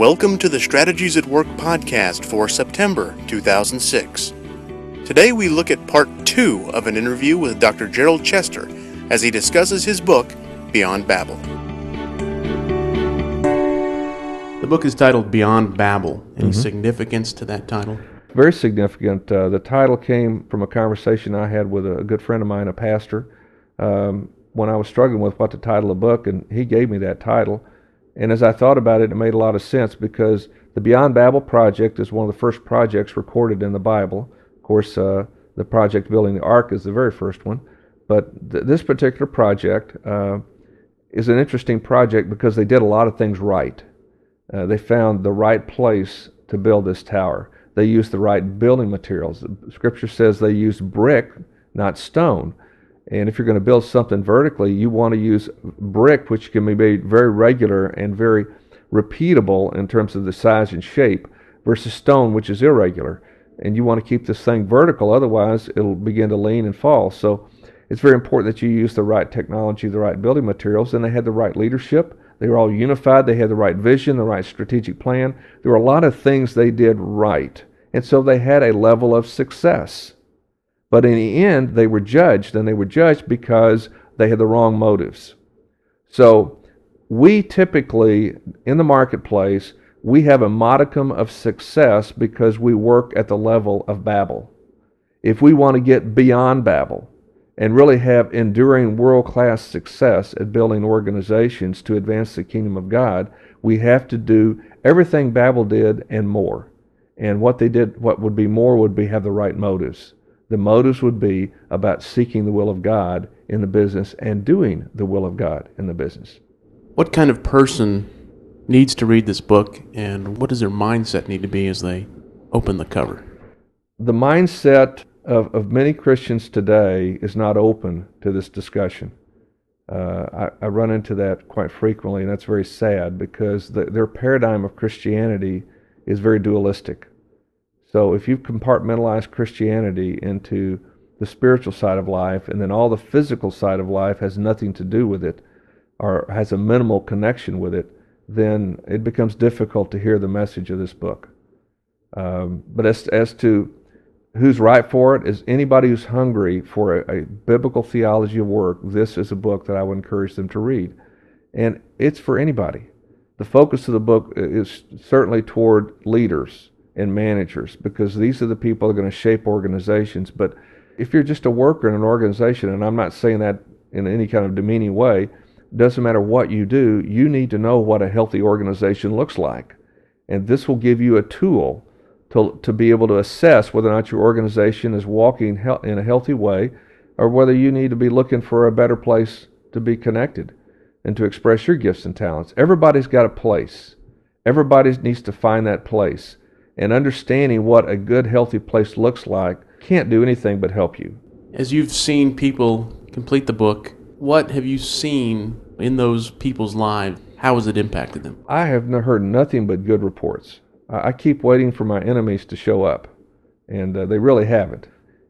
Welcome to the Strategies at Work podcast for September 2006. Today we look at part two of an interview with Dr. Gerald Chester as he discusses his book, Beyond Babel. The book is titled Beyond Babel. Any mm-hmm. significance to that title? Very significant. Uh, the title came from a conversation I had with a good friend of mine, a pastor, um, when I was struggling with what to title a book, and he gave me that title. And as I thought about it, it made a lot of sense because the Beyond Babel project is one of the first projects recorded in the Bible. Of course, uh, the project building the ark is the very first one. But th- this particular project uh, is an interesting project because they did a lot of things right. Uh, they found the right place to build this tower. They used the right building materials. The scripture says they used brick, not stone. And if you're going to build something vertically, you want to use brick, which can be made very regular and very repeatable in terms of the size and shape, versus stone, which is irregular. And you want to keep this thing vertical, otherwise, it'll begin to lean and fall. So it's very important that you use the right technology, the right building materials, and they had the right leadership. They were all unified. They had the right vision, the right strategic plan. There were a lot of things they did right. And so they had a level of success. But in the end, they were judged, and they were judged because they had the wrong motives. So we typically, in the marketplace, we have a modicum of success because we work at the level of Babel. If we want to get beyond Babel and really have enduring world class success at building organizations to advance the kingdom of God, we have to do everything Babel did and more. And what they did, what would be more, would be have the right motives the motives would be about seeking the will of God in the business and doing the will of God in the business. What kind of person needs to read this book, and what does their mindset need to be as they open the cover? The mindset of, of many Christians today is not open to this discussion. Uh, I, I, run into that quite frequently, and that's very sad because the, their paradigm of Christianity is very dualistic. So if you've compartmentalized Christianity into the spiritual side of life, and then all the physical side of life has nothing to do with it, or has a minimal connection with it, then it becomes difficult to hear the message of this book. Um, but as, as to who's right for it, is anybody who's hungry for a, a biblical theology of work, this is a book that I would encourage them to read. And it's for anybody. The focus of the book is certainly toward leaders and managers because these are the people that are going to shape organizations. But if you're just a worker in an organization, and I'm not saying that in any kind of demeaning way, doesn't matter what you do, you need to know what a healthy organization looks like. And this will give you a tool to, to be able to assess whether or not your organization is walking in a healthy way or whether you need to be looking for a better place to be connected and to express your gifts and talents. Everybody's got a place. Everybody needs to find that place and understanding what a good, healthy place looks like can't do anything but help you. As you've seen people complete the book, what have you seen in those people's lives? How has it impacted them? I have heard nothing but good reports. I keep waiting for my enemies to show up, and uh, they really haven't.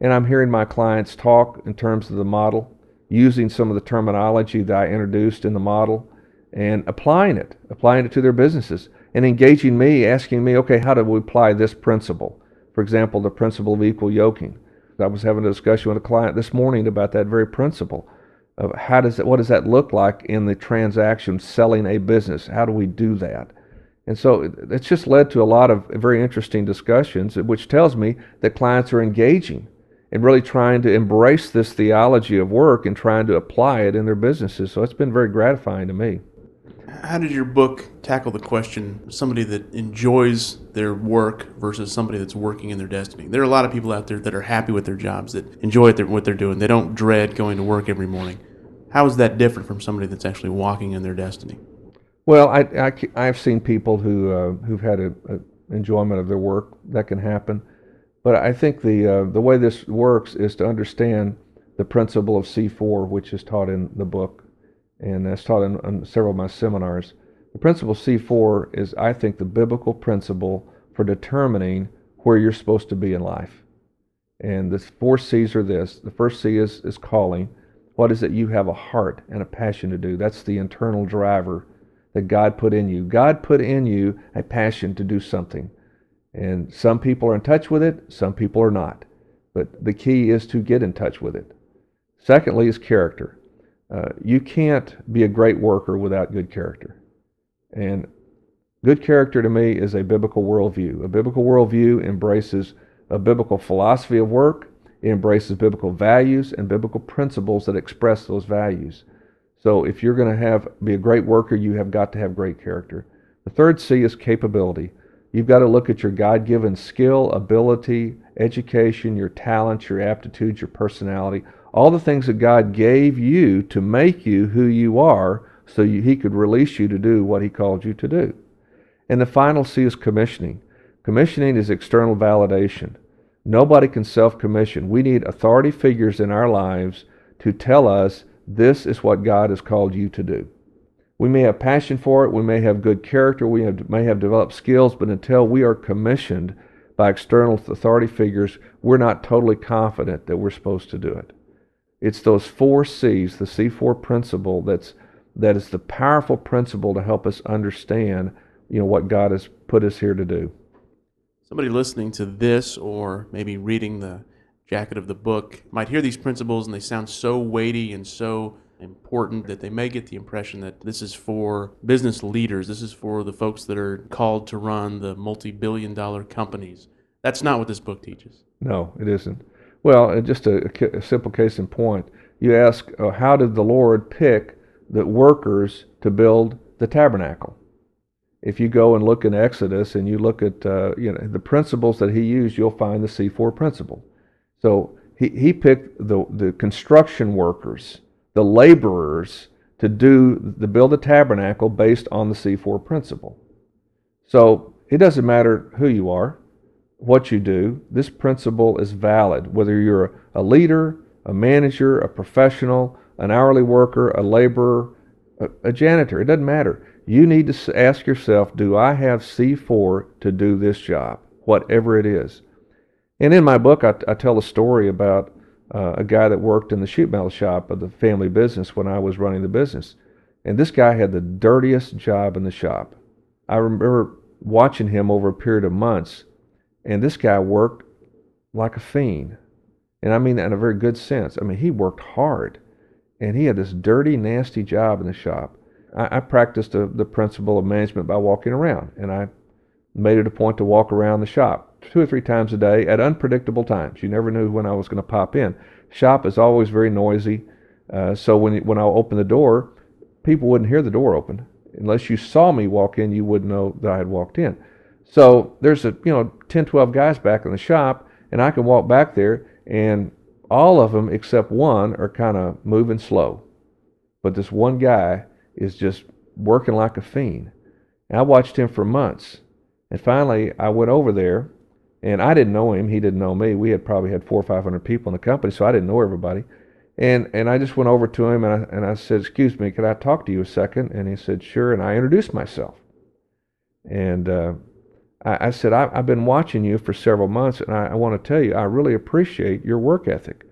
And I'm hearing my clients talk in terms of the model, using some of the terminology that I introduced in the model, and applying it, applying it to their businesses and engaging me, asking me, okay, how do we apply this principle? For example, the principle of equal yoking. I was having a discussion with a client this morning about that very principle of how does it, what does that look like in the transaction selling a business? How do we do that? And so it's just led to a lot of very interesting discussions, which tells me that clients are engaging and really trying to embrace this theology of work and trying to apply it in their businesses. So it's been very gratifying to me how did your book tackle the question somebody that enjoys their work versus somebody that's working in their destiny? There are a lot of people out there that are happy with their jobs, that enjoy what they're doing. They don't dread going to work every morning. How is that different from somebody that's actually walking in their destiny? Well, I, I, have seen people who, uh, who've had a, a, enjoyment of their work. That can happen. But I think the, uh, the way this works is to understand the principle of C4, which is taught in the book and that's taught in, in several of my seminars. The principle C4 is, I think, the biblical principle for determining where you're supposed to be in life. And the four C's are this. The first C is, is calling. What is it you have a heart and a passion to do? That's the internal driver that God put in you. God put in you a passion to do something. And some people are in touch with it, some people are not. But the key is to get in touch with it. Secondly, is character. Uh, you can't be a great worker without good character. And good character to me is a biblical worldview. A biblical worldview embraces a biblical philosophy of work, it embraces biblical values and biblical principles that express those values. So if you're going to have be a great worker, you have got to have great character. The third C is capability. You've got to look at your God given skill, ability, education, your talents, your aptitudes, your personality, all the things that God gave you to make you who you are so you, He could release you to do what He called you to do. And the final C is commissioning. Commissioning is external validation. Nobody can self commission. We need authority figures in our lives to tell us this is what God has called you to do. We may have passion for it, we may have good character, we have, may have developed skills, but until we are commissioned by external authority figures, we're not totally confident that we're supposed to do it. It's those four C's, the C4 principle, that's that is the powerful principle to help us understand, you know, what God has put us here to do. Somebody listening to this or maybe reading the jacket of the book might hear these principles and they sound so weighty and so important that they may get the impression that this is for business leaders. This is for the folks that are called to run the multi billion dollar companies. That's not what this book teaches. No, it isn't. Well, just a, a simple case in point. You ask, uh, how did the Lord pick the workers to build the tabernacle? If you go and look in Exodus and you look at uh, you know the principles that he used, you'll find the C4 principle. So he, he picked the, the construction workers the laborers to do the build the tabernacle based on the C4 principle. So it doesn't matter who you are, what you do, this principle is valid, whether you're a leader, a manager, a professional, an hourly worker, a laborer, a, a janitor. It doesn't matter. You need to ask yourself, do I have C4 to do this job, whatever it is? And in my book, I, I tell a story about uh, a guy that worked in the sheet metal shop of the family business when I was running the business. And this guy had the dirtiest job in the shop. I remember watching him over a period of months, and this guy worked like a fiend. And I mean that in a very good sense. I mean, he worked hard, and he had this dirty, nasty job in the shop. I, I practiced a, the principle of management by walking around, and I made it a point to walk around the shop two or three times a day at unpredictable times. You never knew when I was going to pop in. Shop is always very noisy, uh, so when when I opened the door, people wouldn't hear the door open unless you saw me walk in. You wouldn't know that I had walked in. So there's a you know 10, 12 guys back in the shop, and I can walk back there, and all of them except one are kind of moving slow, but this one guy is just working like a fiend. And I watched him for months, and finally I went over there and I didn't know him. He didn't know me. We had probably had four or five hundred people in the company, so I didn't know everybody. And and I just went over to him and I, and I said, "Excuse me, could I talk to you a second? And he said, "Sure." And I introduced myself. And uh, I, I, said, I, have been watching you for several months, and I, I want to tell you, I really appreciate your work ethic.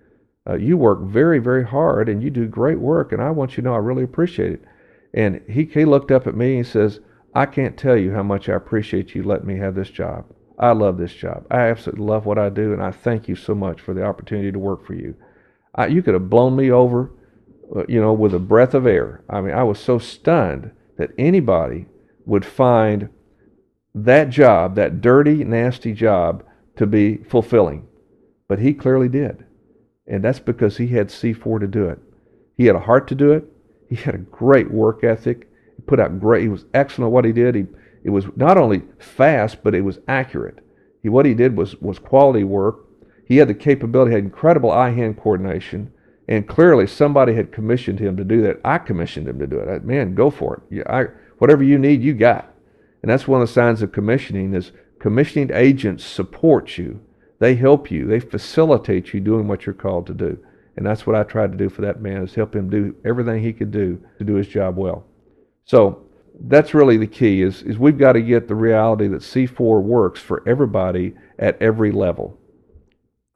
Uh, you work very, very hard, and you do great work, and I want you to know I really appreciate it. And he, he looked up at me and says, I can't tell you how much I appreciate you letting me have this job. I love this job. I absolutely love what I do, and I thank you so much for the opportunity to work for you. I, you could have blown me over, uh, you know, with a breath of air. I mean, I was so stunned that anybody would find that job, that dirty, nasty job, to be fulfilling. But he clearly did. And that's because he had C4 to do it. He had a heart to do it. He had a great work ethic. He put out great, he was excellent at what he did. He it was not only fast, but it was accurate. He, what he did was, was quality work. He had the capability, had incredible eye hand coordination, and clearly somebody had commissioned him to do that. I commissioned him to do it. I, man, go for it. I, whatever you need, you got. And that's one of the signs of commissioning is commissioning agents support you. They help you. They facilitate you doing what you're called to do. And that's what I tried to do for that man is help him do everything he could do to do his job well. So that's really the key is, is we've got to get the reality that C4 works for everybody at every level.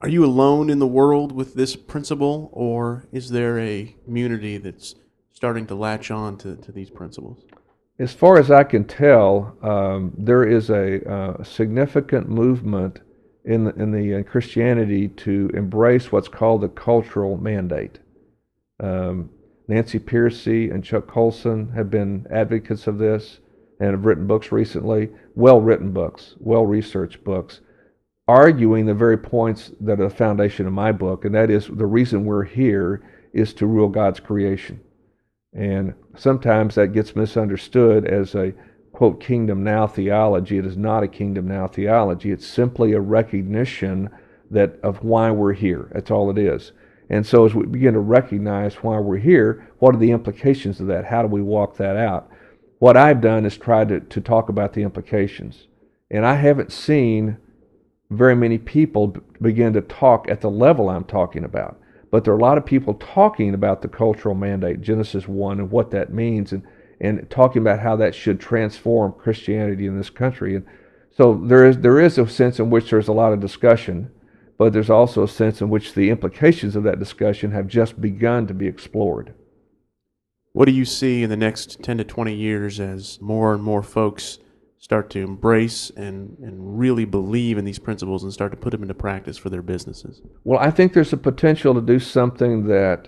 Are you alone in the world with this principle, or is there a community that's starting to latch on to, to these principles? As far as I can tell, um, there is a uh, significant movement in the, in the uh, Christianity to embrace what's called the cultural mandate. Um, Nancy Pearcey and Chuck Colson have been advocates of this and have written books recently, well written books, well researched books, arguing the very points that are the foundation of my book, and that is the reason we're here is to rule God's creation. And sometimes that gets misunderstood as a quote kingdom now theology. It is not a kingdom now theology. It's simply a recognition that of why we're here. That's all it is. And so as we begin to recognize why we're here, what are the implications of that? How do we walk that out? What I've done is tried to, to talk about the implications. And I haven't seen very many people begin to talk at the level I'm talking about. But there are a lot of people talking about the cultural mandate, Genesis 1, and what that means, and, and talking about how that should transform Christianity in this country. And so there is, there is a sense in which there's a lot of discussion, but there's also a sense in which the implications of that discussion have just begun to be explored. What do you see in the next 10 to 20 years as more and more folks start to embrace and, and really believe in these principles and start to put them into practice for their businesses? Well, I think there's a potential to do something that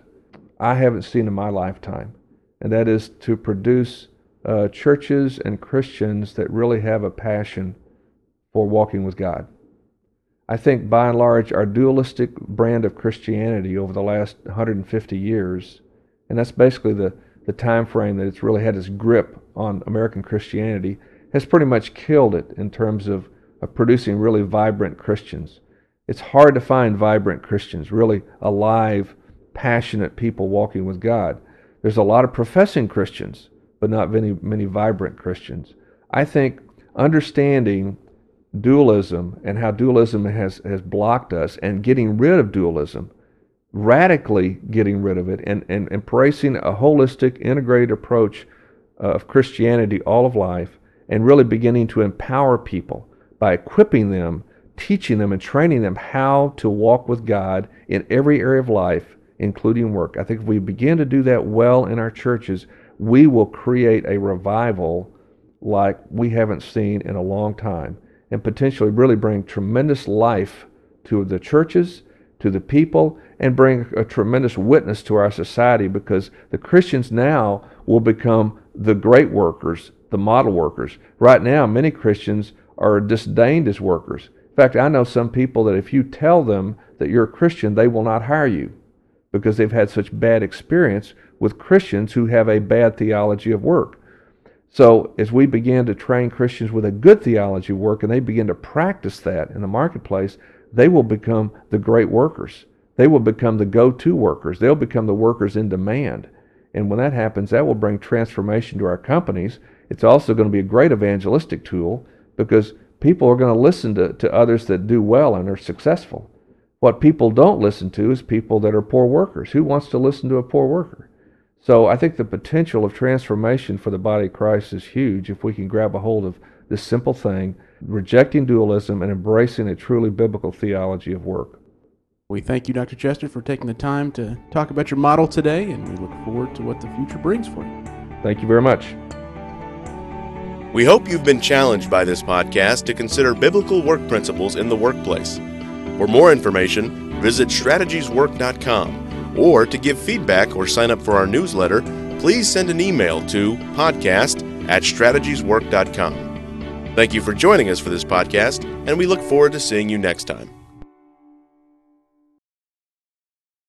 I haven't seen in my lifetime, and that is to produce uh, churches and Christians that really have a passion for walking with God. I think by and large, our dualistic brand of Christianity over the last 150 years, and that's basically the, the time frame that it's really had its grip on American Christianity, has pretty much killed it in terms of, of producing really vibrant Christians. It's hard to find vibrant Christians, really alive, passionate people walking with God. There's a lot of professing Christians, but not many, many vibrant Christians. I think understanding dualism and how dualism has, has blocked us and getting rid of dualism, radically getting rid of it, and, and embracing a holistic, integrated approach uh, of Christianity all of life and really beginning to empower people by equipping them, teaching them, and training them how to walk with God in every area of life, including work. I think if we begin to do that well in our churches, we will create a revival like we haven't seen in a long time and potentially really bring tremendous life to the churches, to the people, and bring a tremendous witness to our society because the Christians now will become the great workers the model workers. Right now, many Christians are disdained as workers. In fact, I know some people that if you tell them that you're a Christian, they will not hire you because they've had such bad experience with Christians who have a bad theology of work. So, as we begin to train Christians with a good theology of work and they begin to practice that in the marketplace, they will become the great workers. They will become the go to workers. They'll become the workers in demand. And when that happens, that will bring transformation to our companies it's also going to be a great evangelistic tool because people are going to listen to, to others that do well and are successful. What people don't listen to is people that are poor workers. Who wants to listen to a poor worker? So I think the potential of transformation for the body of Christ is huge if we can grab a hold of this simple thing, rejecting dualism and embracing a truly biblical theology of work. We thank you, Dr. Chester, for taking the time to talk about your model today, and we look forward to what the future brings for you. Thank you very much. We hope you've been challenged by this podcast to consider biblical work principles in the workplace. For more information, visit strategieswork.com or to give feedback or sign up for our newsletter, please send an email to podcast at strategieswork.com. Thank you for joining us for this podcast, and we look forward to seeing you next time.